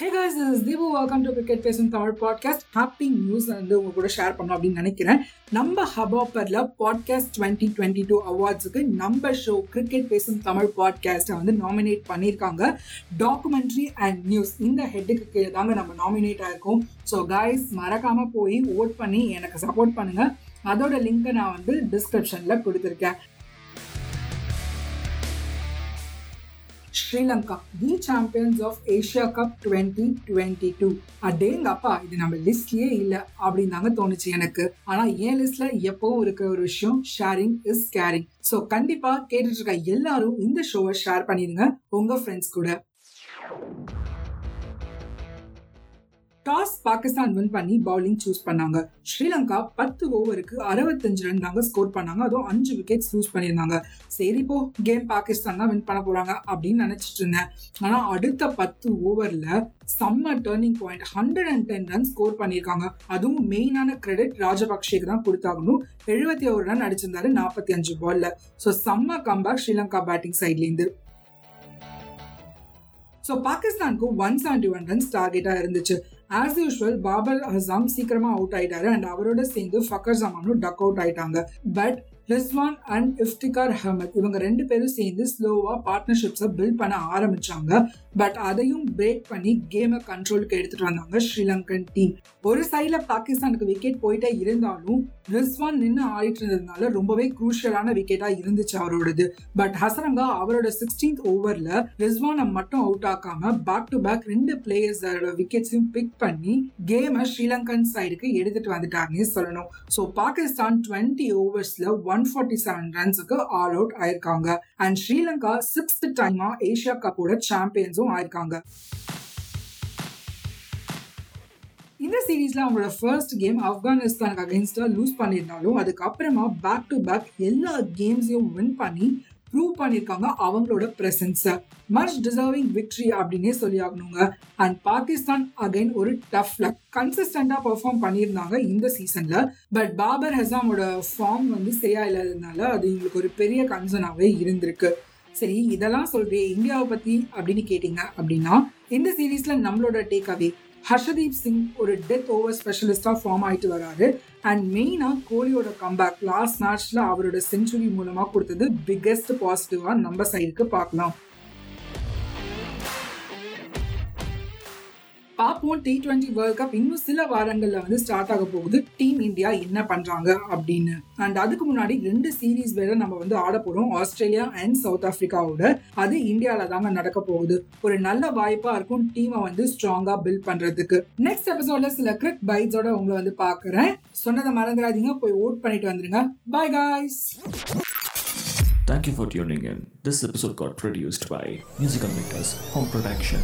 Hey guys is Deepu welcome to cricket பேசும் Tamil podcast happy news வந்து உங்க கூட ஷேர் பண்ணணும் அப்படின்னு நினைக்கிறேன். நம்ம ஹபாப்பரில் பாட்காஸ்ட் டுவெண்ட்டி டுவெண்ட்டி டூ அவார்ட்ஸுக்கு நம்ம ஷோ கிரிக்கெட் பேசும் தமிழ் பாட்காஸ்ட்டை வந்து நாமினேட் பண்ணியிருக்காங்க. டாக்குமெண்ட்ரி அண்ட் நியூஸ் இந்த ஹெட்டுக்கு கீழே தாங்க நம்ம நாமினேட் ஆயிருக்கோம். ஸோ கைஸ் மறக்காமல் போய் ஓட் பண்ணி எனக்கு சப்போர்ட் பண்ணுங்கள் அதோட லிங்கை நான் வந்து டிஸ்கிரிப்ஷனில் கொடுத்துருக்கேன். Sri Lanka the champions of Asia cup twenty twenty two அடேங்கப்பா இது நம்ம லிஸ்ட்லயே இல்லை அப்படின்னு தாங்க தோணுச்சு எனக்கு. ஆனா என் லிஸ்ட்ல எப்பவும் இருக்கிற ஒரு விஷயம் ஷேரிங் இஸ் கேரிங் ஸோ கண்டிப்பா கேட்டுட்டு இருக்க எல்லாரும் இந்த ஷோவை ஷேர் பண்ணிடுங்க. உங்க ஃப்ரெண்ட்ஸ் கூட. டாஸ் பாகிஸ்தான் வின் பண்ணி பவுலிங் சூஸ் பண்ணாங்க. ஸ்ரீலங்கா பத்து ஓவருக்கு அறுபத்தஞ்சு ரன் தாங்க ஸ்கோர் பண்ணாங்க. அதுவும் அஞ்சு விக்கெட்ஸ் லூஸ் பண்ணியிருந்தாங்க. சரி போ கேம் பாகிஸ்தான் தான் வின் பண்ண போறாங்க அப்படின்னு நினைச்சிட்டு இருந்தேன். ஆனா அடுத்த பத்து ஓவர்ல செம்ம turning point hundred and ten run score பண்ணியிருக்காங்க. அதுவும் மெயினான கிரெடிட் ராஜபக்சேக்கு தான் கொடுத்தாகணும். எழுபத்தி ஒரு ரன் அடிச்சிருந்தாரு நாற்பத்தி அஞ்சு பால்ல ஸோ செம்ம கம்பேக் ஸ்ரீலங்கா பேட்டிங் சைட்லேருந்து ஸோ பாகிஸ்தானுக்கு ஒன் செவன்டி ஒன் ரன்ஸ் டார்கெட்டாக இருந்துச்சு. ஆஸ் யூஷுவல் பாபர் அசாம் சீக்கிரமா அவுட் ஆயிட்டாரு. அண்ட் அவரோட சேர்ந்து ஃபக்கர் ஜமானும் டக் அவுட் ஆயிட்டாங்க. But Rizwan and Iftikhar Ahmed. இவங்க ரெண்டு பேரும் சேர்ந்து ஸ்லோவாக பார்ட்னர்ஷிப்ஸை பில்ட் பண்ண ஆரம்பிச்சாங்க. பட் அதையும் பிரேக் பண்ணி கேமை கண்ட்ரோலுக்கு எடுத்துட்டு வந்தாங்க ஸ்ரீலங்கன் டீம் ஒரு சைடில் பாகிஸ்தானுக்கு விக்கெட் போயிட்டே இருந்தாலும் ரிஸ்வான் நின்று ஆடிட்டு இருந்ததுனால ரொம்பவே குரூஷியலான விக்கெட்டாக இருந்துச்சு அவரோடது. பட் ஹசரங்கா அவரோட சிக்ஸ்டீன்த் ஓவரில் ரிஸ்வானை மட்டும் அவுட் ஆக்காம பேக் டு பேக் ரெண்டு பிளேயர்ஸோட விக்கெட்ஸையும் பிக் பண்ணி கேமை ஸ்ரீலங்கன் சைடுக்கு எடுத்துட்டு வந்துட்டாங்கன்னு சொல்லணும். ஸோ பாகிஸ்தான் டுவெண்ட்டி ஓவர்ஸில் ஒன் ஃபார்ட்டி செவன் ரன்ஸுக்கு ஆல் அவுட் ஆயிருக்காங்க. அண்ட் ஸ்ரீலங்கா சிக்ஸ்த் டைமா ஏஷியா கப்போட சாம்பியன்ஸும் ஆயிருக்காங்க. இந்த சீரீஸ்ல அவங்களோட ஃபர்ஸ்ட் கேம் ஆப்கானிஸ்தானுக்கு அகைன்ஸ்டா லூஸ் பண்ணியிருந்தாலும் அதுக்கப்புறமா பேக் டு பேக் எல்லா கேம்ஸையும் வின் பண்ணி ப்ரூவ் பண்ணியிருக்காங்க அவங்களோட பிரசன்ஸை மச் டிசர்விங் விக்ட்ரி அப்படின்னே சொல்லி ஆகணுங்க அண்ட் பாகிஸ்தான் அகைன் ஒரு டஃப் லக் கன்சிஸ்டண்டா பெர்ஃபார்ம் பண்ணியிருந்தாங்க இந்த சீசன்ல பட் பாபர் ஹசாமோட ஃபார்ம் வந்து சரியா இல்லாததுனால அது எங்களுக்கு ஒரு பெரிய கன்சர்னாவே இருந்திருக்கு. சரி இதெல்லாம் சொல்றே இந்தியாவை பத்தி அப்படின்னு கேட்டீங்க அப்படின்னா இந்த சீரீஸ்ல நம்மளோட டேக் அவே ஹர்ஷதீப் சிங் ஒரு டெத் ஓவர் ஸ்பெஷலிஸ்டாக ஃபார்ம் ஆகிட்டு வராரு. அண்ட் மெயினாக கோலியோட கம்பேக் லாஸ்ட் மேட்ச்ல அவரோட செஞ்சுரி மூலமாக கொடுத்தது பிக்கெஸ்ட் பாசிட்டிவாக நம்ம சைடுக்கு பார்க்கலாம். பார்ப்போம் டி டுவெண்ட்டி வேர்ல்ட் கப் இன்னும் சில வாரங்கள்ல வந்து ஸ்டார்ட் ஆக போகுது. டீம் இந்தியா என்ன பண்றாங்க அப்படின்னு. அண்ட் அதுக்கு முன்னாடி ரெண்டு சீரீஸ் வேற நம்ம வந்து ஆட போறோம். ஆஸ்திரேலியா அண்ட் சவுத் ஆப்பிரிக்காவோட அது இந்தியாவில தாங்க நடக்க போகுது. ஒரு நல்ல வாய்ப்பா இருக்கும் டீமை வந்து ஸ்ட்ராங்கா பில்ட் பண்றதுக்கு. நெக்ஸ்ட் எபிசோட்ல சில கிரிக் பைட்ஸோட உங்களை வந்து பாக்குறேன் சொன்னதை மறந்துடாதீங்க. போய் ஓட் பண்ணிட்டு வந்துருங்க. Bye guys Thank you for tuning in. This episode got produced by Musical Makers Home Production.